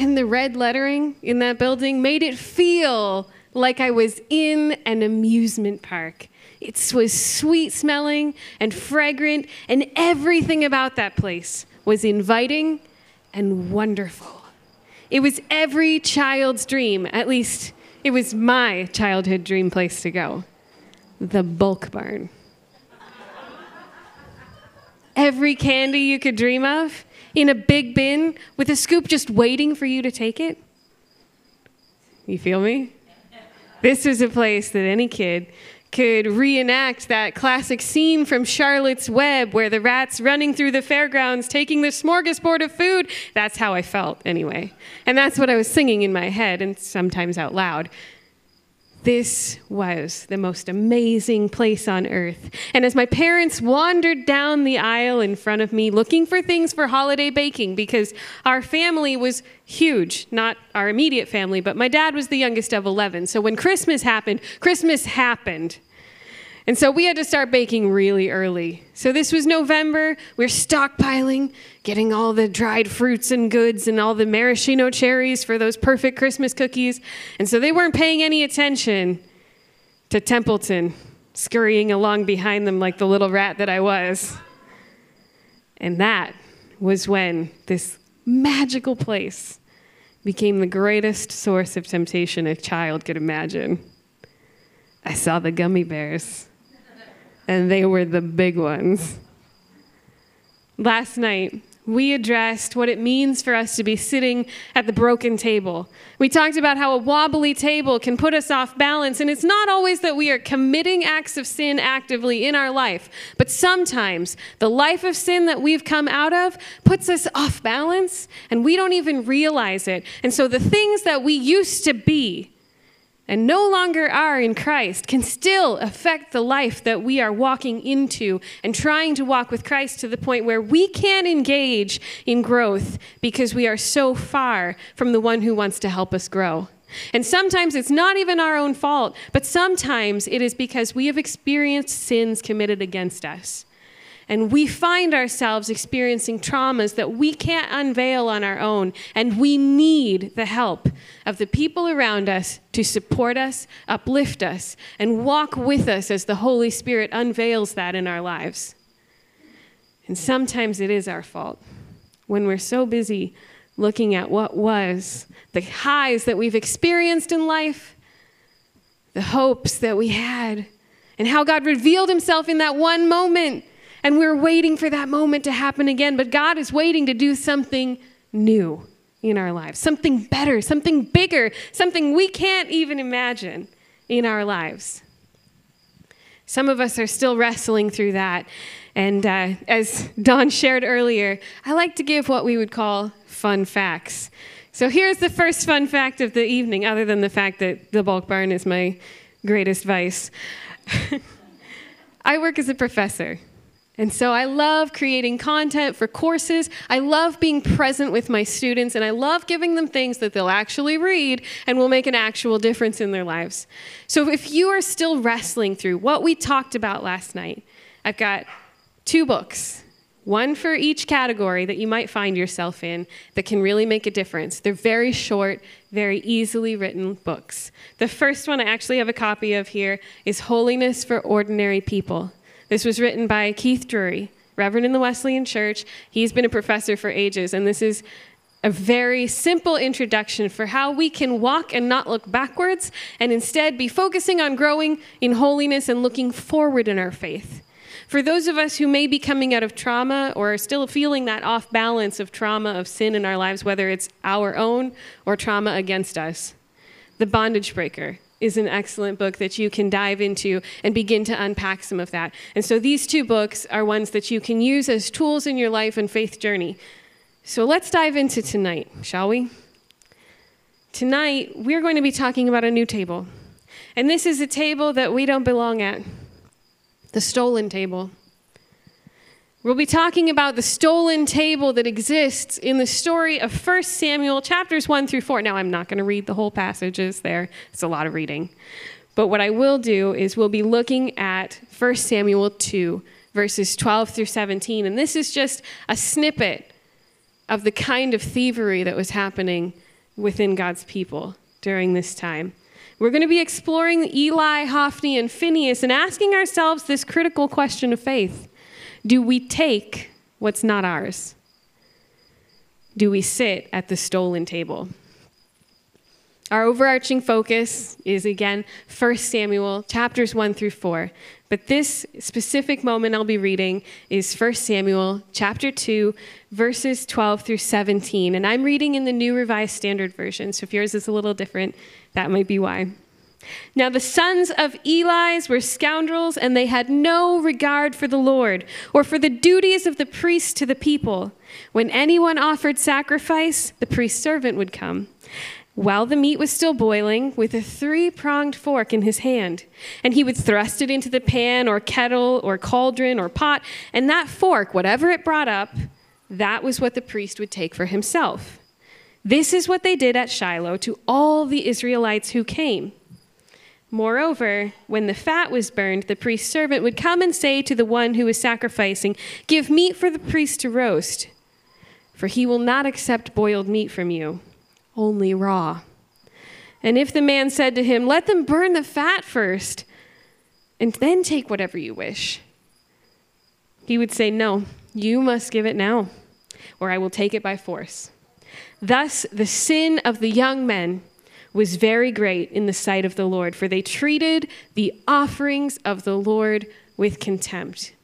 and the red lettering in that building made it feel like I was in an amusement park. It was sweet smelling and fragrant, and everything about that place was inviting and wonderful. It was every child's dream, at least it was my childhood dream place to go the bulk barn. every candy you could dream of in a big bin with a scoop just waiting for you to take it. You feel me? This was a place that any kid could reenact that classic scene from Charlotte's Web where the rat's running through the fairgrounds taking the smorgasbord of food. That's how I felt, anyway. And that's what I was singing in my head and sometimes out loud. This was the most amazing place on earth. And as my parents wandered down the aisle in front of me looking for things for holiday baking, because our family was huge, not our immediate family, but my dad was the youngest of 11. So when Christmas happened, Christmas happened. And so we had to start baking really early. So this was November. We are stockpiling, getting all the dried fruits and goods and all the maraschino cherries for those perfect Christmas cookies. And so they weren't paying any attention to Templeton scurrying along behind them like the little rat that I was. And that was when this magical place became the greatest source of temptation a child could imagine. I saw the gummy bears and they were the big ones. Last night, we addressed what it means for us to be sitting at the broken table. We talked about how a wobbly table can put us off balance, and it's not always that we are committing acts of sin actively in our life, but sometimes the life of sin that we've come out of puts us off balance, and we don't even realize it. And so the things that we used to be, and no longer are in Christ can still affect the life that we are walking into and trying to walk with Christ to the point where we can't engage in growth because we are so far from the one who wants to help us grow. And sometimes it's not even our own fault, but sometimes it is because we have experienced sins committed against us and we find ourselves experiencing traumas that we can't unveil on our own, and we need the help of the people around us to support us, uplift us, and walk with us as the Holy Spirit unveils that in our lives. And sometimes it is our fault when we're so busy looking at what was, the highs that we've experienced in life, the hopes that we had, and how God revealed himself in that one moment and we're waiting for that moment to happen again, but God is waiting to do something new in our lives, something better, something bigger, something we can't even imagine in our lives. Some of us are still wrestling through that. And uh, as Don shared earlier, I like to give what we would call fun facts. So here's the first fun fact of the evening, other than the fact that the bulk barn is my greatest vice. I work as a professor. And so I love creating content for courses. I love being present with my students, and I love giving them things that they'll actually read and will make an actual difference in their lives. So if you are still wrestling through what we talked about last night, I've got two books. One for each category that you might find yourself in that can really make a difference. They're very short, very easily written books. The first one I actually have a copy of here is Holiness for Ordinary People. This was written by Keith Drury, Reverend in the Wesleyan Church. He's been a professor for ages, and this is a very simple introduction for how we can walk and not look backwards and instead be focusing on growing in holiness and looking forward in our faith. For those of us who may be coming out of trauma or are still feeling that off balance of trauma, of sin in our lives, whether it's our own or trauma against us, The Bondage Breaker is an excellent book that you can dive into and begin to unpack some of that. And so these two books are ones that you can use as tools in your life and faith journey. So let's dive into tonight, shall we? Tonight, we're going to be talking about a new table. And this is a table that we don't belong at the stolen table. We'll be talking about the stolen table that exists in the story of 1 Samuel chapters 1 through 4. Now, I'm not going to read the whole passages there, it's a lot of reading. But what I will do is we'll be looking at 1 Samuel 2, verses 12 through 17. And this is just a snippet of the kind of thievery that was happening within God's people during this time. We're going to be exploring Eli, Hophni, and Phinehas and asking ourselves this critical question of faith Do we take what's not ours? Do we sit at the stolen table? Our overarching focus is again 1 Samuel chapters 1 through 4. But this specific moment I'll be reading is 1 Samuel chapter 2, verses 12 through 17. And I'm reading in the New Revised Standard Version. So if yours is a little different, that might be why. Now the sons of Eli's were scoundrels, and they had no regard for the Lord or for the duties of the priest to the people. When anyone offered sacrifice, the priest's servant would come while the meat was still boiling with a three pronged fork in his hand. And he would thrust it into the pan or kettle or cauldron or pot, and that fork, whatever it brought up, that was what the priest would take for himself. This is what they did at Shiloh to all the Israelites who came. Moreover, when the fat was burned, the priest's servant would come and say to the one who was sacrificing, Give meat for the priest to roast, for he will not accept boiled meat from you only raw. And if the man said to him, Let them burn the fat first, and then take whatever you wish, he would say, No, you must give it now, or I will take it by force. Thus, the sin of the young men was very great in the sight of the Lord, for they treated the offerings of the Lord with contempt.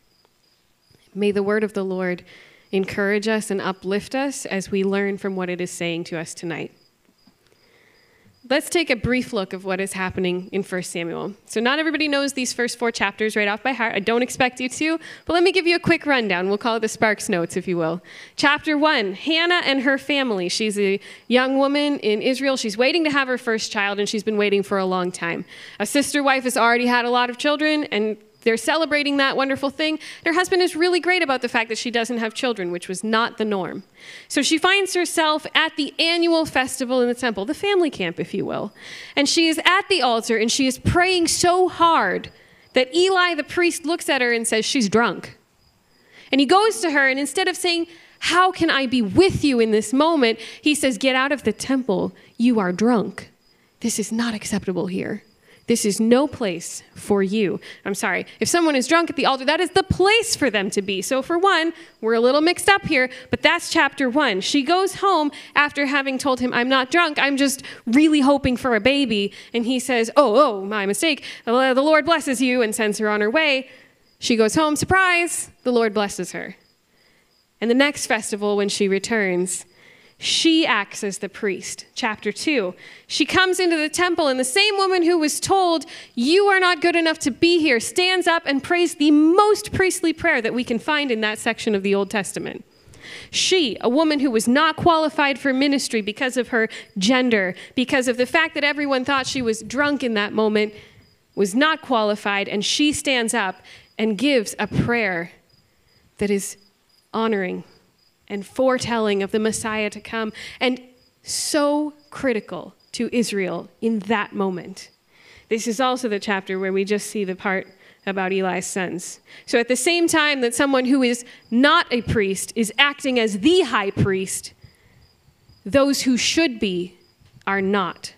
May the word of the Lord encourage us and uplift us as we learn from what it is saying to us tonight. Let's take a brief look of what is happening in 1 Samuel. So, not everybody knows these first four chapters right off by heart. I don't expect you to, but let me give you a quick rundown. We'll call it the Sparks Notes, if you will. Chapter 1 Hannah and her family. She's a young woman in Israel. She's waiting to have her first child, and she's been waiting for a long time. A sister wife has already had a lot of children, and they're celebrating that wonderful thing. Her husband is really great about the fact that she doesn't have children, which was not the norm. So she finds herself at the annual festival in the temple, the family camp, if you will. And she is at the altar and she is praying so hard that Eli the priest looks at her and says, She's drunk. And he goes to her, and instead of saying, How can I be with you in this moment? he says, Get out of the temple. You are drunk. This is not acceptable here. This is no place for you. I'm sorry. If someone is drunk at the altar, that is the place for them to be. So, for one, we're a little mixed up here, but that's chapter one. She goes home after having told him, I'm not drunk, I'm just really hoping for a baby. And he says, Oh, oh, my mistake. Uh, the Lord blesses you and sends her on her way. She goes home, surprise, the Lord blesses her. And the next festival, when she returns, she acts as the priest. Chapter 2. She comes into the temple, and the same woman who was told, You are not good enough to be here, stands up and prays the most priestly prayer that we can find in that section of the Old Testament. She, a woman who was not qualified for ministry because of her gender, because of the fact that everyone thought she was drunk in that moment, was not qualified, and she stands up and gives a prayer that is honoring and foretelling of the Messiah to come, and so critical to Israel in that moment. This is also the chapter where we just see the part about Eli's sons. So, at the same time that someone who is not a priest is acting as the high priest, those who should be are not.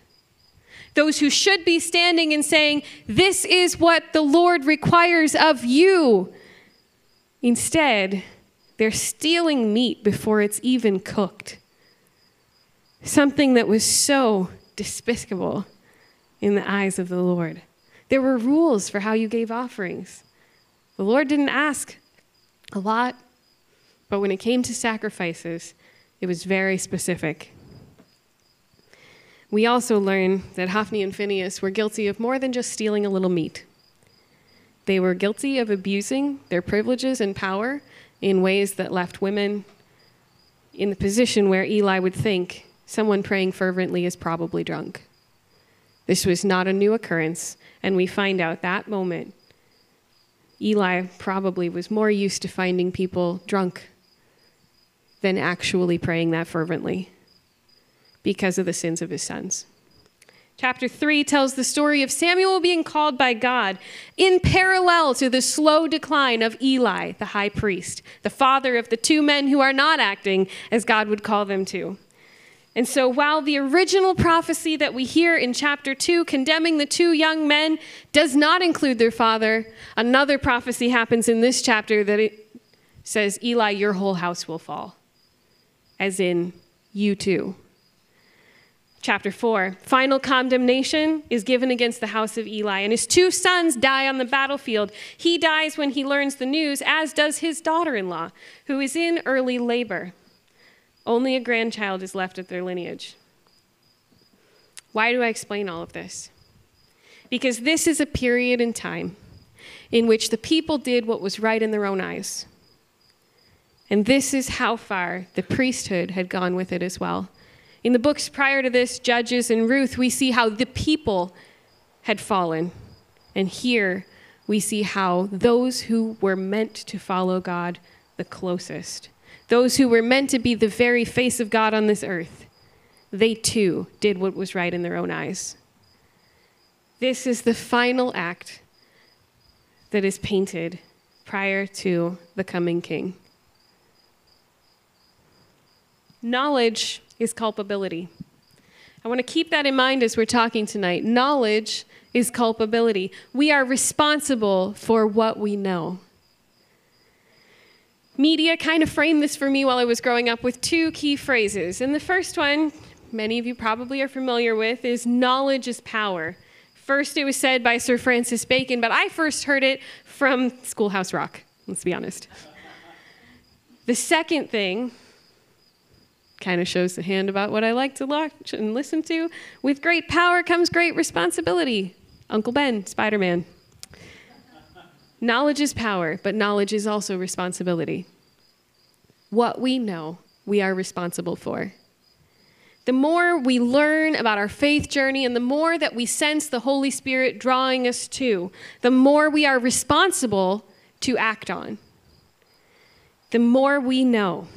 Those who should be standing and saying, This is what the Lord requires of you. Instead, they're stealing meat before it's even cooked. Something that was so despicable in the eyes of the Lord. There were rules for how you gave offerings. The Lord didn't ask a lot, but when it came to sacrifices, it was very specific. We also learn that Hophni and Phinehas were guilty of more than just stealing a little meat. They were guilty of abusing their privileges and power in ways that left women in the position where Eli would think someone praying fervently is probably drunk. This was not a new occurrence, and we find out that moment Eli probably was more used to finding people drunk than actually praying that fervently because of the sins of his sons. Chapter 3 tells the story of Samuel being called by God in parallel to the slow decline of Eli, the high priest, the father of the two men who are not acting as God would call them to. And so, while the original prophecy that we hear in chapter 2 condemning the two young men does not include their father, another prophecy happens in this chapter that it says, Eli, your whole house will fall, as in you too. Chapter 4 Final condemnation is given against the house of Eli, and his two sons die on the battlefield. He dies when he learns the news, as does his daughter in law, who is in early labor. Only a grandchild is left of their lineage. Why do I explain all of this? Because this is a period in time in which the people did what was right in their own eyes. And this is how far the priesthood had gone with it as well. In the books prior to this, Judges and Ruth, we see how the people had fallen. And here we see how those who were meant to follow God the closest those who were meant to be the very face of God on this earth, they too did what was right in their own eyes. This is the final act that is painted prior to the coming king. Knowledge is culpability. I want to keep that in mind as we're talking tonight. Knowledge is culpability. We are responsible for what we know media kind of framed this for me while I was growing up with two key phrases. And the first one, many of you probably are familiar with, is knowledge is power. First, it was said by Sir Francis Bacon, but I first heard it from Schoolhouse Rock, let's be honest. The second thing kind of shows the hand about what I like to watch and listen to. With great power comes great responsibility. Uncle Ben, Spider Man. Knowledge is power, but knowledge is also responsibility. What we know, we are responsible for. The more we learn about our faith journey and the more that we sense the Holy Spirit drawing us to, the more we are responsible to act on. The more we know,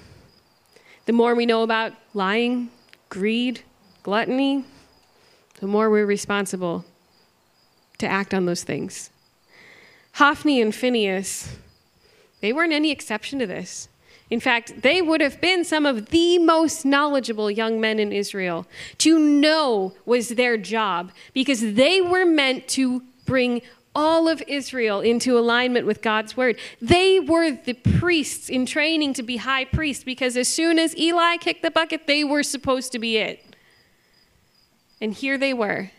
the more we know about lying, greed, gluttony, the more we're responsible to act on those things. Hophni and Phinehas, they weren't any exception to this. In fact, they would have been some of the most knowledgeable young men in Israel. To know was their job because they were meant to bring all of Israel into alignment with God's word. They were the priests in training to be high priests because as soon as Eli kicked the bucket, they were supposed to be it. And here they were,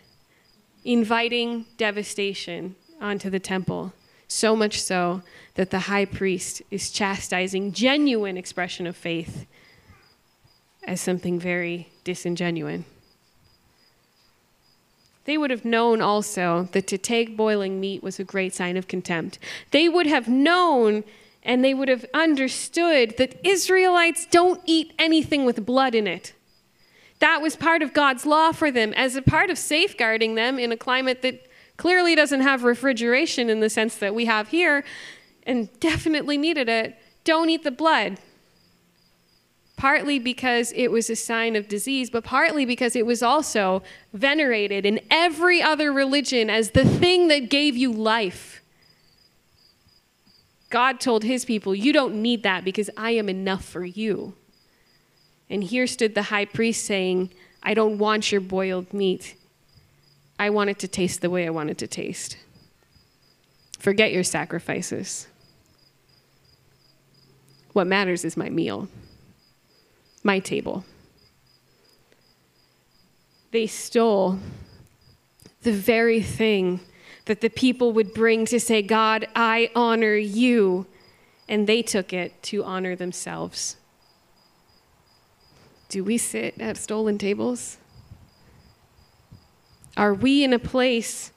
inviting devastation onto the temple. So much so that the high priest is chastising genuine expression of faith as something very disingenuous. They would have known also that to take boiling meat was a great sign of contempt. They would have known and they would have understood that Israelites don't eat anything with blood in it. That was part of God's law for them as a part of safeguarding them in a climate that clearly doesn't have refrigeration in the sense that we have here and definitely needed it, don't eat the blood. Partly because it was a sign of disease, but partly because it was also venerated in every other religion as the thing that gave you life. God told his people, You don't need that because I am enough for you. And here stood the high priest saying, I don't want your boiled meat. I want it to taste the way I want it to taste. Forget your sacrifices. What matters is my meal, my table. They stole the very thing that the people would bring to say, God, I honor you. And they took it to honor themselves. Do we sit at stolen tables? Are we in a place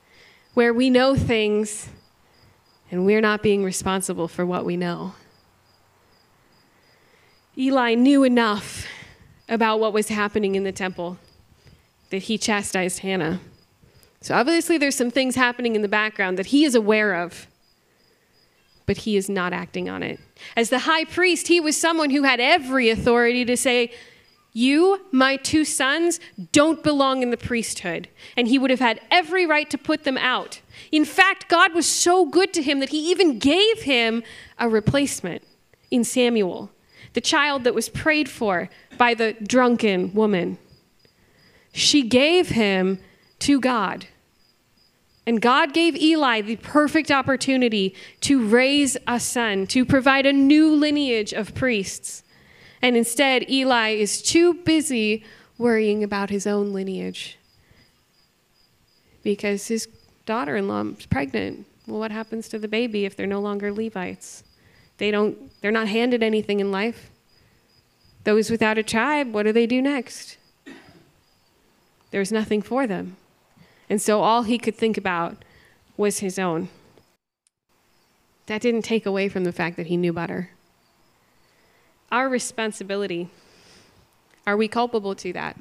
where we know things and we're not being responsible for what we know? Eli knew enough about what was happening in the temple that he chastised Hannah. So obviously, there's some things happening in the background that he is aware of, but he is not acting on it. As the high priest, he was someone who had every authority to say, you, my two sons, don't belong in the priesthood. And he would have had every right to put them out. In fact, God was so good to him that he even gave him a replacement in Samuel, the child that was prayed for by the drunken woman. she gave him to God. And God gave Eli the perfect opportunity to raise a son, to provide a new lineage of priests. And instead, Eli is too busy worrying about his own lineage because his daughter in law is pregnant. Well, what happens to the baby if they're no longer Levites? They don't, they're not handed anything in life. Those without a tribe, what do they do next? There's nothing for them. And so all he could think about was his own. That didn't take away from the fact that he knew better. Our responsibility are we culpable to that?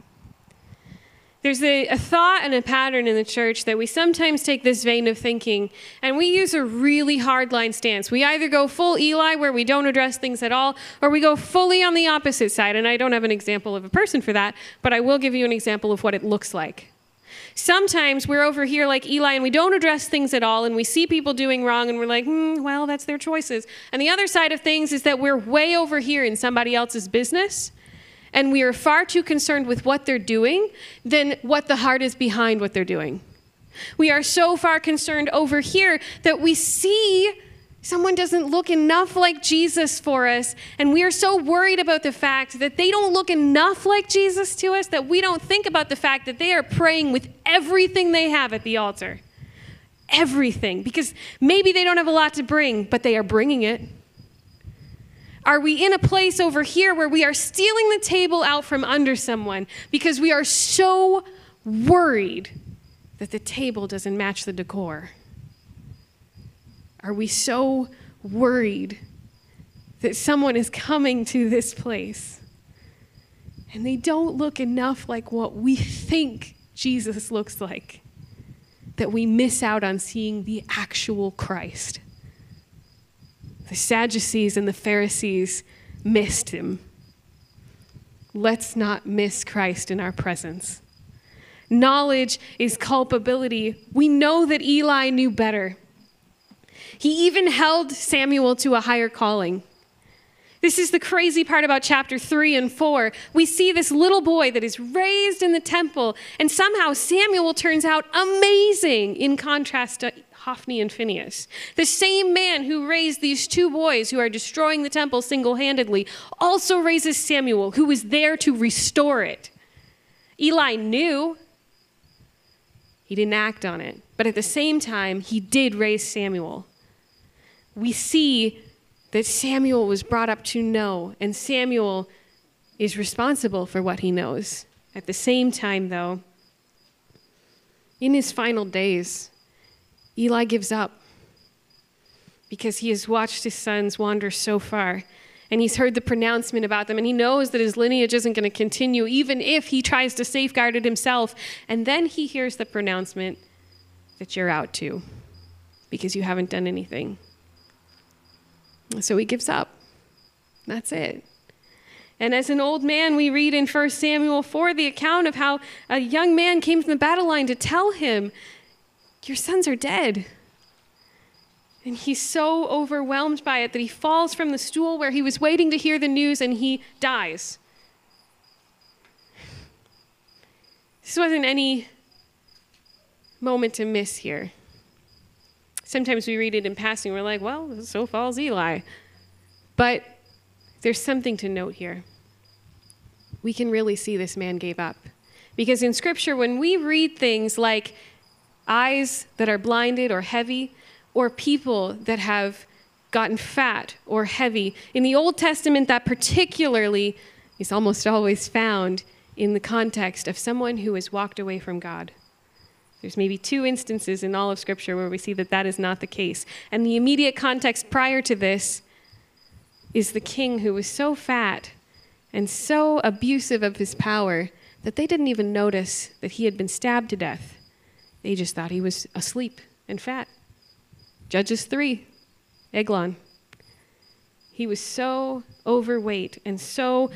There's a, a, thought and a pattern in the church that we sometimes take this vein of thinking and we use a really hard line stance. We either go full Eli, where we don't address things at all, or we go fully on the opposite side. And I don't have an example of a person for that, but I will give you an example of what it looks like. Sometimes we're over here like Eli and we don't address things at all, and we see people doing wrong and we're like, hmm, well, that's their choices. And the other side of things is that we're way over here in somebody else's business and we are far too concerned with what they're doing than what the heart is behind what they're doing. We are so far concerned over here that we see someone doesn't look enough like Jesus for us, and we are so worried about the fact that they don't look enough like Jesus to us that we don't think about the fact that they are praying with everything they have at the altar. Everything. Because maybe they don't have a lot to bring, but they are bringing it. Are we in a place over here where we are stealing the table out from under someone because we are so worried that the table doesn't match the decor? Are we so worried that someone is coming to this place and they don't look enough like what we think Jesus looks like that we miss out on seeing the actual Christ? The Sadducees and the Pharisees missed him. Let's not miss Christ in our presence. Knowledge is culpability. We know that Eli knew better. He even held Samuel to a higher calling. This is the crazy part about chapter 3 and 4. We see this little boy that is raised in the temple, and somehow Samuel turns out amazing in contrast to Hophni and Phinehas, The same man who raised these two boys who are destroying the temple single handedly also raises Samuel, who was there to restore it. Eli knew, he didn't act on it, but at the same time, he did raise Samuel. We see that Samuel was brought up to know, and Samuel is responsible for what he knows. At the same time, though, in his final days, Eli gives up because he has watched his sons wander so far and he's heard the pronouncement about them and he knows that his lineage isn't going to continue even if he tries to safeguard it himself and then he hears the pronouncement that you're out too because you haven't done anything. So he gives up. That's it. And as an old man, we read in 1 Samuel 4 the account of how a young man came from the battle line to tell him your sons are dead. And he's so overwhelmed by it that he falls from the stool where he was waiting to hear the news and he dies. This wasn't any moment to miss here. Sometimes we read it in passing, we're like, well, so falls Eli. But there's something to note here. We can really see this man gave up. Because in Scripture, when we read things like eyes that are blinded or heavy, or people that have gotten fat or heavy. In the Old Testament, that particularly is almost always found in the context of someone who has walked away from God. There's maybe two instances in all of Scripture where we see that that is not the case. And the immediate context prior to this is the king who was so fat and so abusive of his power that they didn't even notice that he had been stabbed to death. They just thought he was asleep and fat. Judges 3, Eglon. He was so overweight and so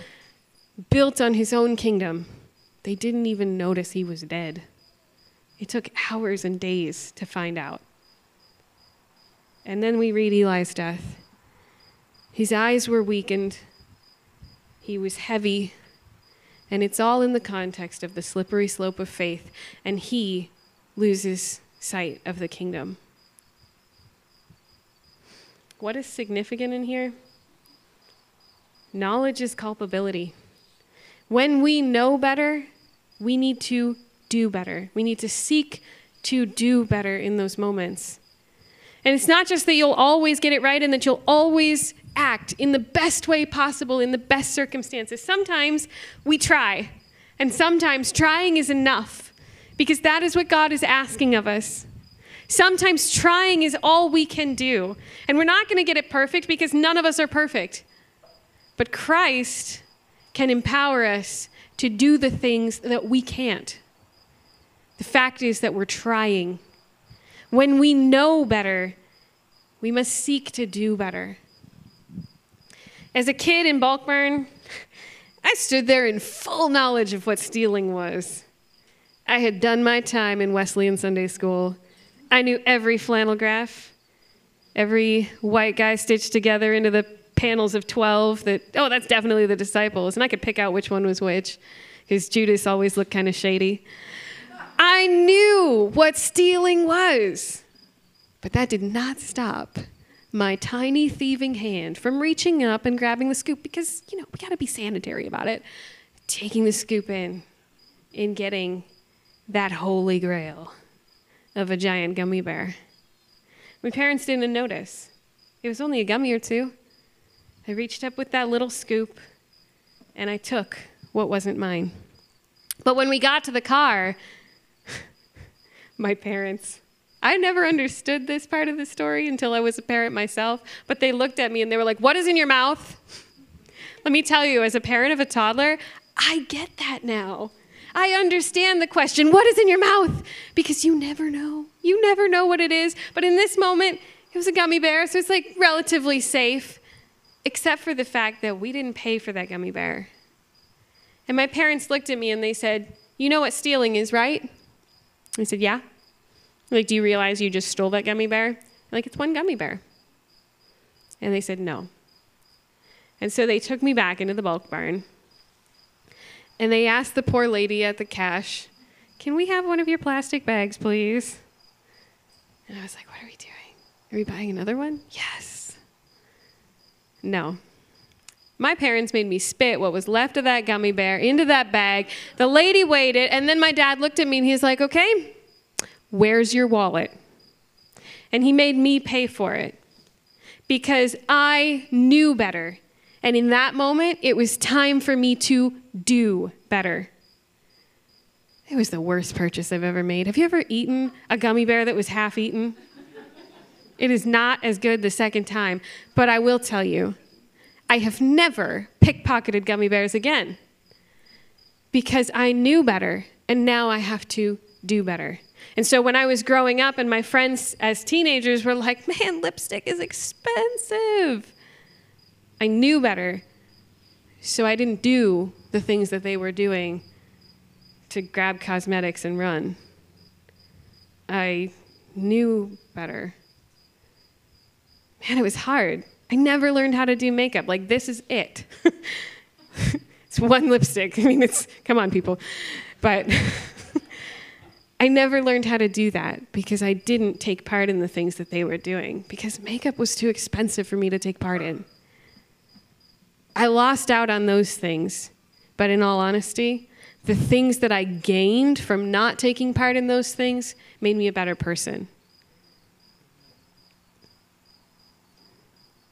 built on his own kingdom, they didn't even notice he was dead. It took hours and days to find out. And then we read Eli's death. His eyes were weakened, he was heavy, And it's all in the context of the slippery slope of faith, and he loses sight of the kingdom. What is significant in here? Knowledge is culpability. When we know better, we need to do better. We need to seek to do better in those moments. And it's not just that you'll always get it right and that you'll always act in the best way possible in the best circumstances. Sometimes we try, and sometimes trying is enough because that is what God is asking of us. Sometimes trying is all we can do. And we're not going to get it perfect because none of us are perfect. But Christ can empower us to do the things that we can't. The fact is that we're trying. When we know better, we must seek to do better. As a kid in Bulk Barn, I stood there in full knowledge of what stealing was. I had done my time in Wesleyan Sunday School. I knew every flannel graph, every white guy stitched together into the panels of 12 that, oh, that's definitely the disciples. And I could pick out which one was which because Judas always looked kind of shady. I knew what stealing was. But that did not stop my tiny thieving hand from reaching up and grabbing the scoop because, you know, we got to be sanitary about it. Taking the scoop in and getting that holy grail of a giant gummy bear. My parents didn't notice. It was only a gummy or two. I reached up with that little scoop and I took what wasn't mine. But when we got to the car, my parents, I never understood this part of the story until I was a parent myself, but they looked at me and they were like, What is in your mouth? Let me tell you, as a parent of a toddler, I get that now. I understand the question, What is in your mouth? Because you never know. You never know what it is. But in this moment, it was a gummy bear, so it's like relatively safe, except for the fact that we didn't pay for that gummy bear. And my parents looked at me and they said, You know what stealing is, right? I said, Yeah. Like, do you realize you just stole that gummy bear? I'm like, it's one gummy bear. And they said, no. And so they took me back into the bulk barn. And they asked the poor lady at the cash, can we have one of your plastic bags, please? And I was like, what are we doing? Are we buying another one? Yes. No. My parents made me spit what was left of that gummy bear into that bag. The lady waited, and then my dad looked at me and he's like, okay, Where's your wallet? And he made me pay for it because I knew better. And in that moment, it was time for me to do better. It was the worst purchase I've ever made. Have you ever eaten a gummy bear that was half eaten? It is not as good the second time, but I will tell you, I have never pickpocketed gummy bears again because I knew better, and now I have to do better. And so when I was growing up and my friends as teenagers were like, man, lipstick is expensive, I knew better. So I didn't do the things that they were doing to grab cosmetics and run. I knew better. Man, it was hard. I never learned how to do makeup. Like, this is it. it's one lipstick. I mean, it's, come on, people. But. I never learned how to do that because I didn't take part in the things that they were doing because makeup was too expensive for me to take part in. I lost out on those things, but in all honesty, the things that I gained from not taking part in those things made me a better person.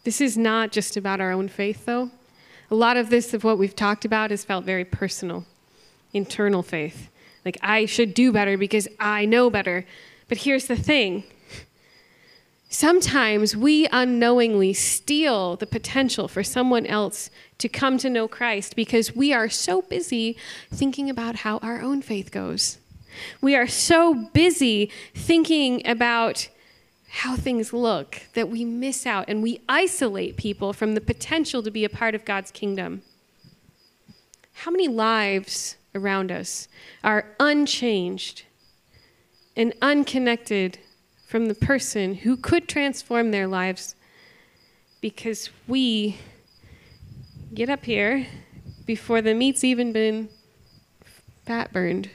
This is not just about our own faith, though. A lot of this, of what we've talked about, has felt very personal, internal faith. Like, I should do better because I know better. But here's the thing sometimes we unknowingly steal the potential for someone else to come to know Christ because we are so busy thinking about how our own faith goes. We are so busy thinking about how things look that we miss out and we isolate people from the potential to be a part of God's kingdom. How many lives around us are unchanged and unconnected from the person who could transform their lives because we get up here before the meat's even been fat burned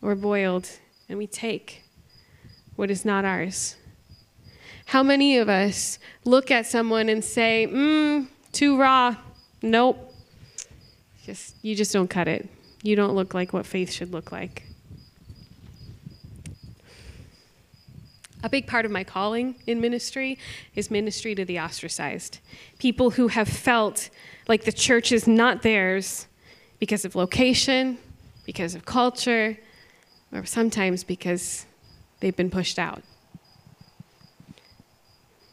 or boiled, and we take what is not ours. How many of us look at someone and say, mmm, too raw? Nope. Just you just don't cut it. You don't look like what faith should look like. A big part of my calling in ministry is ministry to the ostracized. People who have felt like the church is not theirs because of location, because of culture, or sometimes because they've been pushed out.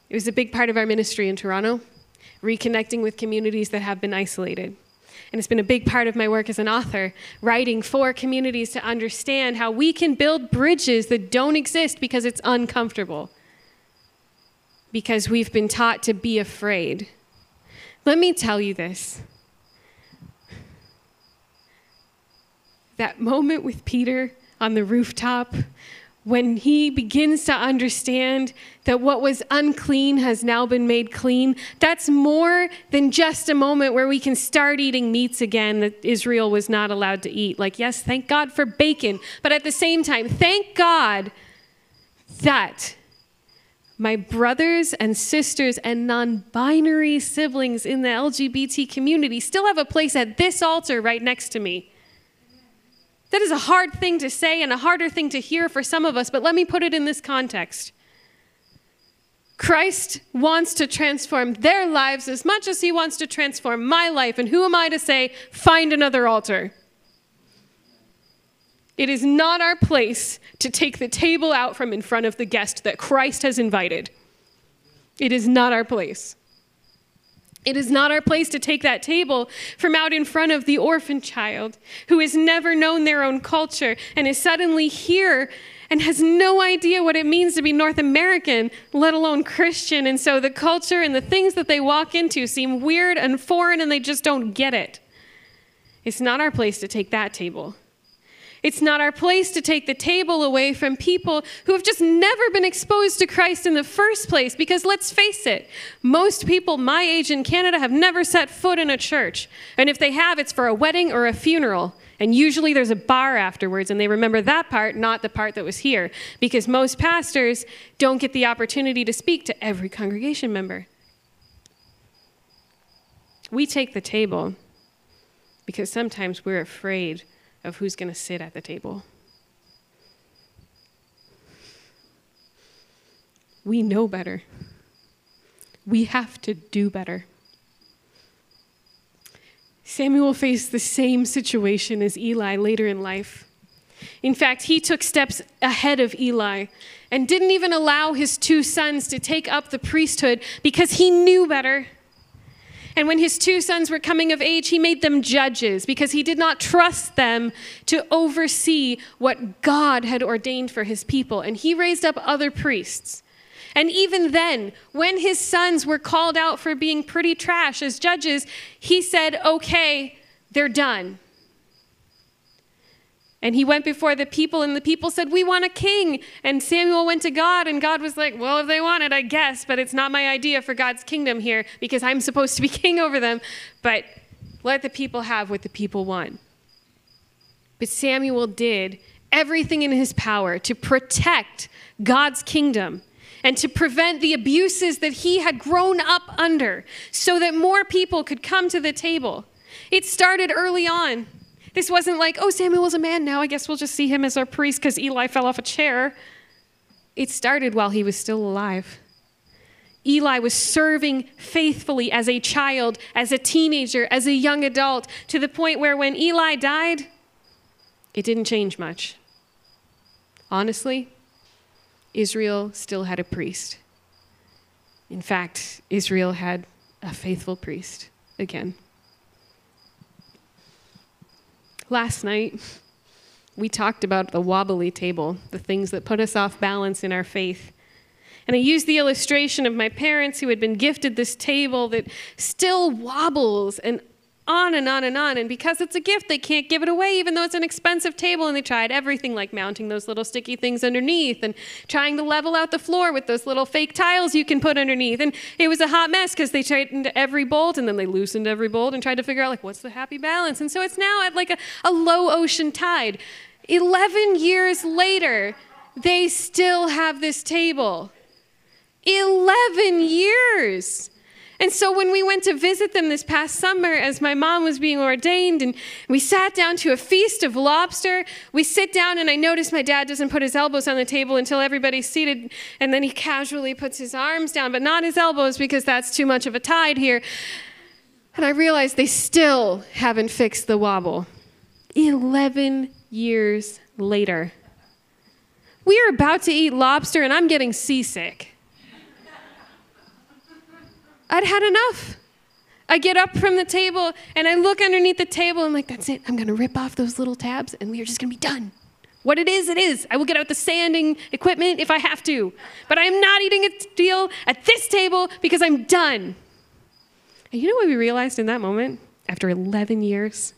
It was a big part of our ministry in Toronto, reconnecting with communities that have been isolated. And it's been a big part of my work as an author, writing for communities to understand how we can build bridges that don't exist because it's uncomfortable, because we've been taught to be afraid. Let me tell you this. That moment with Peter on the rooftop when he begins to understand that what was unclean has now been made clean, that's more than just a moment where we can start eating meats again that Israel was not allowed to eat. Like, yes, thank God for bacon, but at the same time, thank God that my brothers and sisters and non binary siblings in the LGBT community still have a place at this altar right next to me. That is a hard thing to say and a harder thing to hear for some of us, but let me put it in this context. Christ wants to transform their lives as much as he wants to transform my life. And who am I to say, find another altar? It is not our place to take the table out from in front of the guest that Christ has invited. It is not our place. It is not our place to take that table from out in front of the orphan child who has never known their own culture and is suddenly here and has no idea what it means to be North American, let alone Christian. And so the culture and the things that they walk into seem weird and foreign and they just don't get it. It's not our place to take that table. It's not our place to take the table away from people who have just never been exposed to Christ in the first place. Because let's face it, most people my age in Canada have never set foot in a church. And if they have, it's for a wedding or a funeral. And usually there's a bar afterwards, and they remember that part, not the part that was here. Because most pastors don't get the opportunity to speak to every congregation member. We take the table because sometimes we're afraid of who's going to sit at the table. We know better. We have to do better. Samuel faced the same situation as Eli later in life. In fact, he took steps ahead of Eli and didn't even allow his two sons to take up the priesthood because he knew better. And when his two sons were coming of age, he made them judges because he did not trust them to oversee what God had ordained for his people. And he raised up other priests. And even then, when his sons were called out for being pretty trash as judges, he said, okay, they're done. And he went before the people, and the people said, We want a king. And Samuel went to God, and God was like, Well, if they want it, I guess, but it's not my idea for God's kingdom here because I'm supposed to be king over them. But let the people have what the people want. But Samuel did everything in his power to protect God's kingdom and to prevent the abuses that he had grown up under so that more people could come to the table. It started early on. This wasn't like, oh, Samuel's a man now. I guess we'll just see him as our priest because Eli fell off a chair. It started while he was still alive. Eli was serving faithfully as a child, as a teenager, as a young adult, to the point where when Eli died, it didn't change much. Honestly, Israel still had a priest. In fact, Israel had a faithful priest again. Last night, we talked about the wobbly table, the things that put us off balance in our faith. And I used the illustration of my parents who had been gifted this table that still wobbles. And on and on and on. And because it's a gift, they can't give it away, even though it's an expensive table. And they tried everything like mounting those little sticky things underneath and trying to level out the floor with those little fake tiles you can put underneath. And it was a hot mess because they tightened every bolt and then they loosened every bolt and tried to figure out, like, what's the happy balance? And so it's now at like a, a low ocean tide. 11 years later, they still have this table. 11 years. And so when we went to visit them this past summer, as my mom was being ordained, and we sat down to a feast of lobster, we sit down, and I notice my dad doesn't put his elbows on the table until everybody's seated, and then he casually puts his arms down, but not his elbows because that's too much of a tide here. And I realize they still haven't fixed the wobble. 11 years later. We are about to eat lobster, and I'm getting seasick. I'd had enough. I get up from the table and I look underneath the table. And I'm like, that's it. I'm going to rip off those little tabs and we are just going to be done. What it is, it is. I will get out the sanding equipment if I have to. But I am not eating a deal at this table because I'm done. And you know what we realized in that moment after 11 years?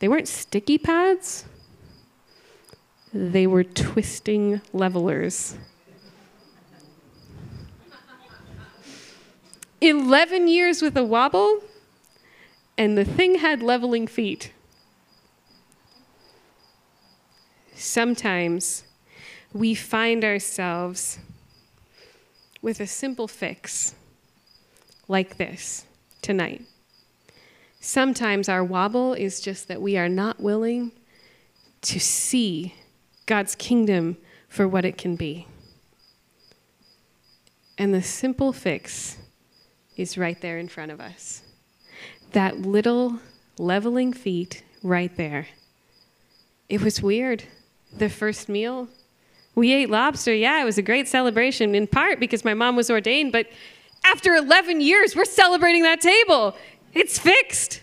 They weren't sticky pads, they were twisting levelers. 11 years with a wobble, and the thing had leveling feet. Sometimes we find ourselves with a simple fix like this tonight. Sometimes our wobble is just that we are not willing to see God's kingdom for what it can be. And the simple fix is right there in front of us. That little leveling feet right there. It was weird. The first meal, we ate lobster. Yeah, it was a great celebration, in part because my mom was ordained, but after 11 years, we're celebrating that table. It's fixed.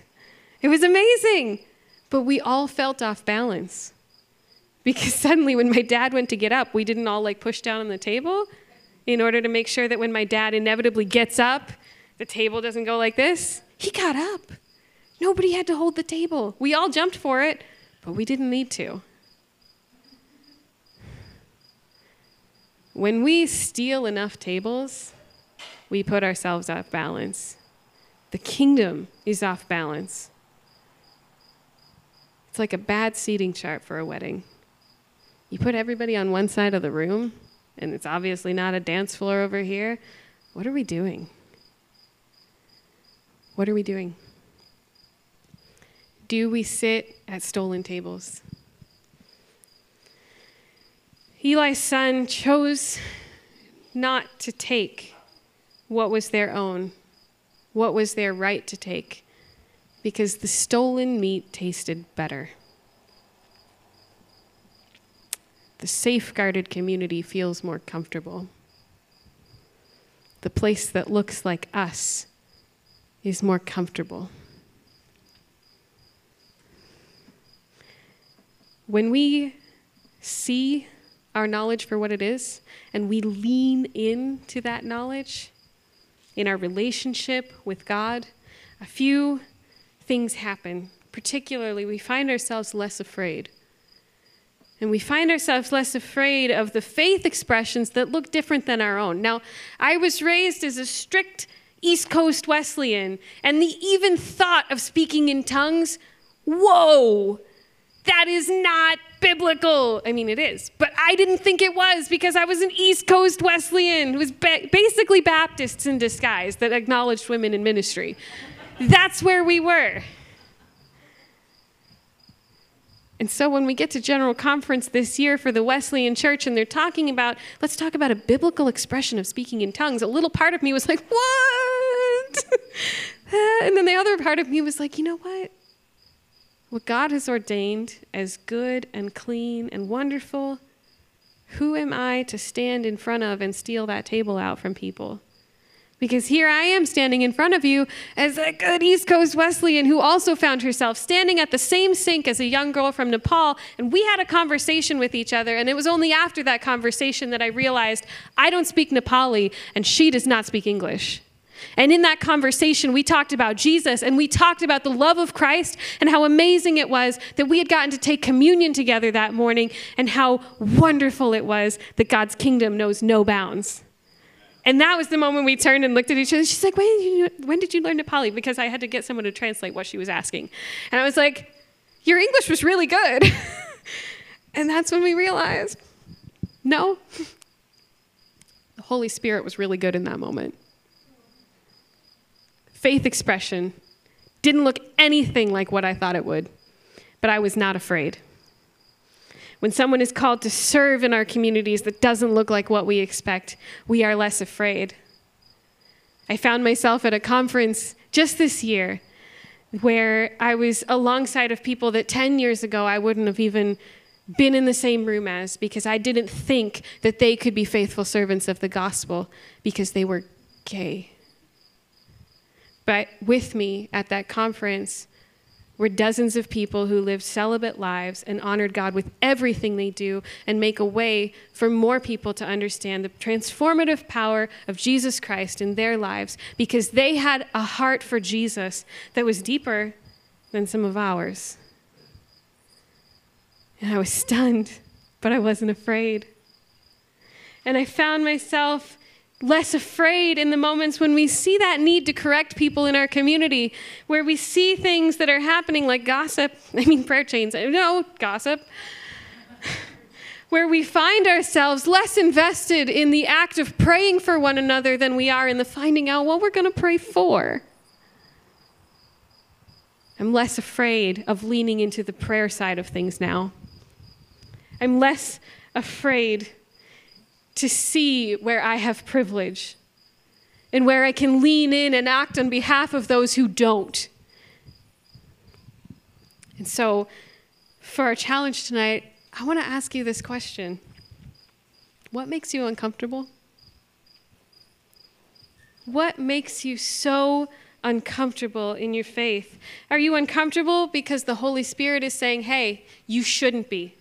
It was amazing. But we all felt off balance because suddenly, when my dad went to get up, we didn't all like push down on the table in order to make sure that when my dad inevitably gets up the table doesn't go like this. He got up. Nobody had to hold the table. We all jumped for it, but we didn't need to. When we steal enough tables, we put ourselves off balance. The kingdom is off balance. It's like a bad seating chart for a wedding. You put everybody on one side of the room, and it's obviously not a dance floor over here. What are we doing? What are we doing? Do we sit at stolen tables? Eli's son chose not to take what was their own, what was their right to take, because the stolen meat tasted better. The safeguarded community feels more comfortable. The place that looks like us is more comfortable. When we see our knowledge for what it is and we lean into that knowledge in our relationship with God, a few things happen. Particularly, we find ourselves less afraid. And we find ourselves less afraid of the faith expressions that look different than our own. Now, I was raised as a strict East Coast Wesleyan, and the even thought of speaking in tongues, whoa, that is not biblical. I mean, it is, but I didn't think it was because I was an East Coast Wesleyan who was ba- basically Baptists in disguise that acknowledged women in ministry. That's where we were. And so when we get to General Conference this year for the Wesleyan Church and they're talking about, let's talk about a biblical expression of speaking in tongues, a little part of me was like, what? Uh, and then the other part of me was like, you know what? What God has ordained as good and clean and wonderful, who am I to stand in front of and steal that table out from people? Because here I am standing in front of you as a good East Coast Wesleyan who also found herself standing at the same sink as a young girl from Nepal. And we had a conversation with each other. And it was only after that conversation that I realized I don't speak Nepali and she does not speak English. And in that conversation, we talked about Jesus and we talked about the love of Christ and how amazing it was that we had gotten to take communion together that morning and how wonderful it was that God's kingdom knows no bounds. And that was the moment we turned and looked at each other. She's like, when did, you, when did you learn Nepali? Because I had to get someone to translate what she was asking. And I was like, Your English was really good. and that's when we realized no, the Holy Spirit was really good in that moment faith expression didn't look anything like what I thought it would, but I was not afraid. When someone is called to serve in our communities that doesn't look like what we expect, we are less afraid. I found myself at a conference just this year where I was alongside of people that 10 years ago I wouldn't have even been in the same room as because I didn't think that they could be faithful servants of the gospel because they were gay. But with me at that conference were dozens of people who lived celibate lives and honored God with everything they do and make a way for more people to understand the transformative power of Jesus Christ in their lives because they had a heart for Jesus that was deeper than some of ours. And I was stunned, but I wasn't afraid. And I found myself less afraid in the moments when we see that need to correct people in our community, where we see things that are happening like gossip. I mean, prayer chains, no, gossip. where we find ourselves less invested in the act of praying for one another than we are in the finding out what we're going to pray for. I'm less afraid of leaning into the prayer side of things now. I'm less afraid to see where I have privilege and where I can lean in and act on behalf of those who don't. And so, for our challenge tonight, I want to ask you this question What makes you uncomfortable? What makes you so uncomfortable in your faith? Are you uncomfortable because the Holy Spirit is saying, hey, you shouldn't be?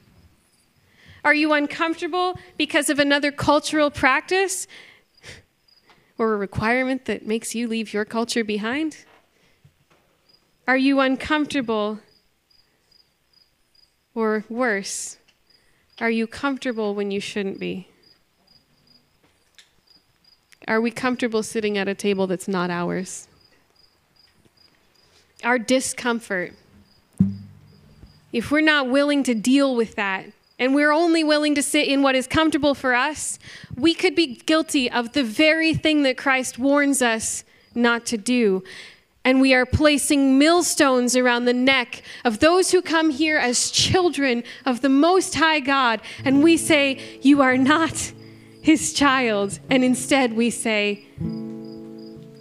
Are you uncomfortable because of another cultural practice or a requirement that makes you leave your culture behind? Are you uncomfortable? Or worse, are you comfortable when you shouldn't be? Are we comfortable sitting at a table that's not ours? Our discomfort, if we're not willing to deal with that, and we're only willing to sit in what is comfortable for us, we could be guilty of the very thing that Christ warns us not to do. And we are placing millstones around the neck of those who come here as children of the Most High God. And we say, You are not his child. And instead, we say,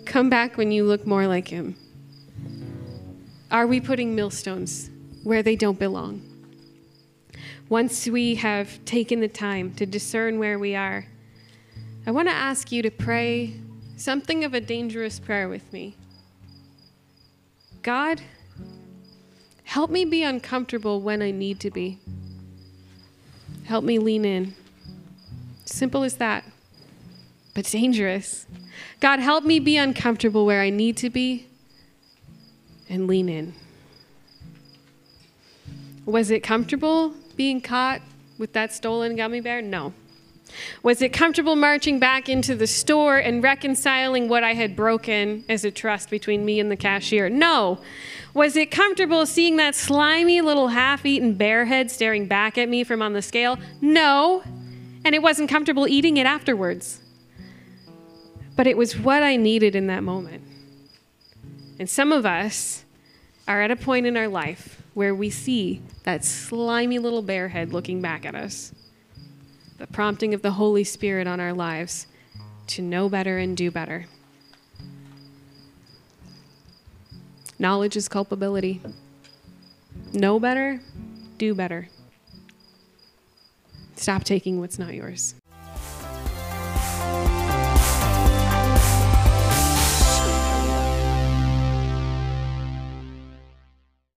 Come back when you look more like him. Are we putting millstones where they don't belong? Once we have taken the time to discern where we are, I want to ask you to pray something of a dangerous prayer with me. God, help me be uncomfortable when I need to be. Help me lean in. Simple as that, but dangerous. God, help me be uncomfortable where I need to be and lean in. Was it comfortable being caught with that stolen gummy bear? No. Was it comfortable marching back into the store and reconciling what I had broken as a trust between me and the cashier? No. Was it comfortable seeing that slimy little half eaten bear head staring back at me from on the scale? No. And it wasn't comfortable eating it afterwards. But it was what I needed in that moment. And some of us are at a point in our life where we see that slimy little bear head looking back at us. The prompting of the Holy Spirit on our lives to know better and do better. Knowledge is culpability. Know better, do better. Stop taking what's not yours.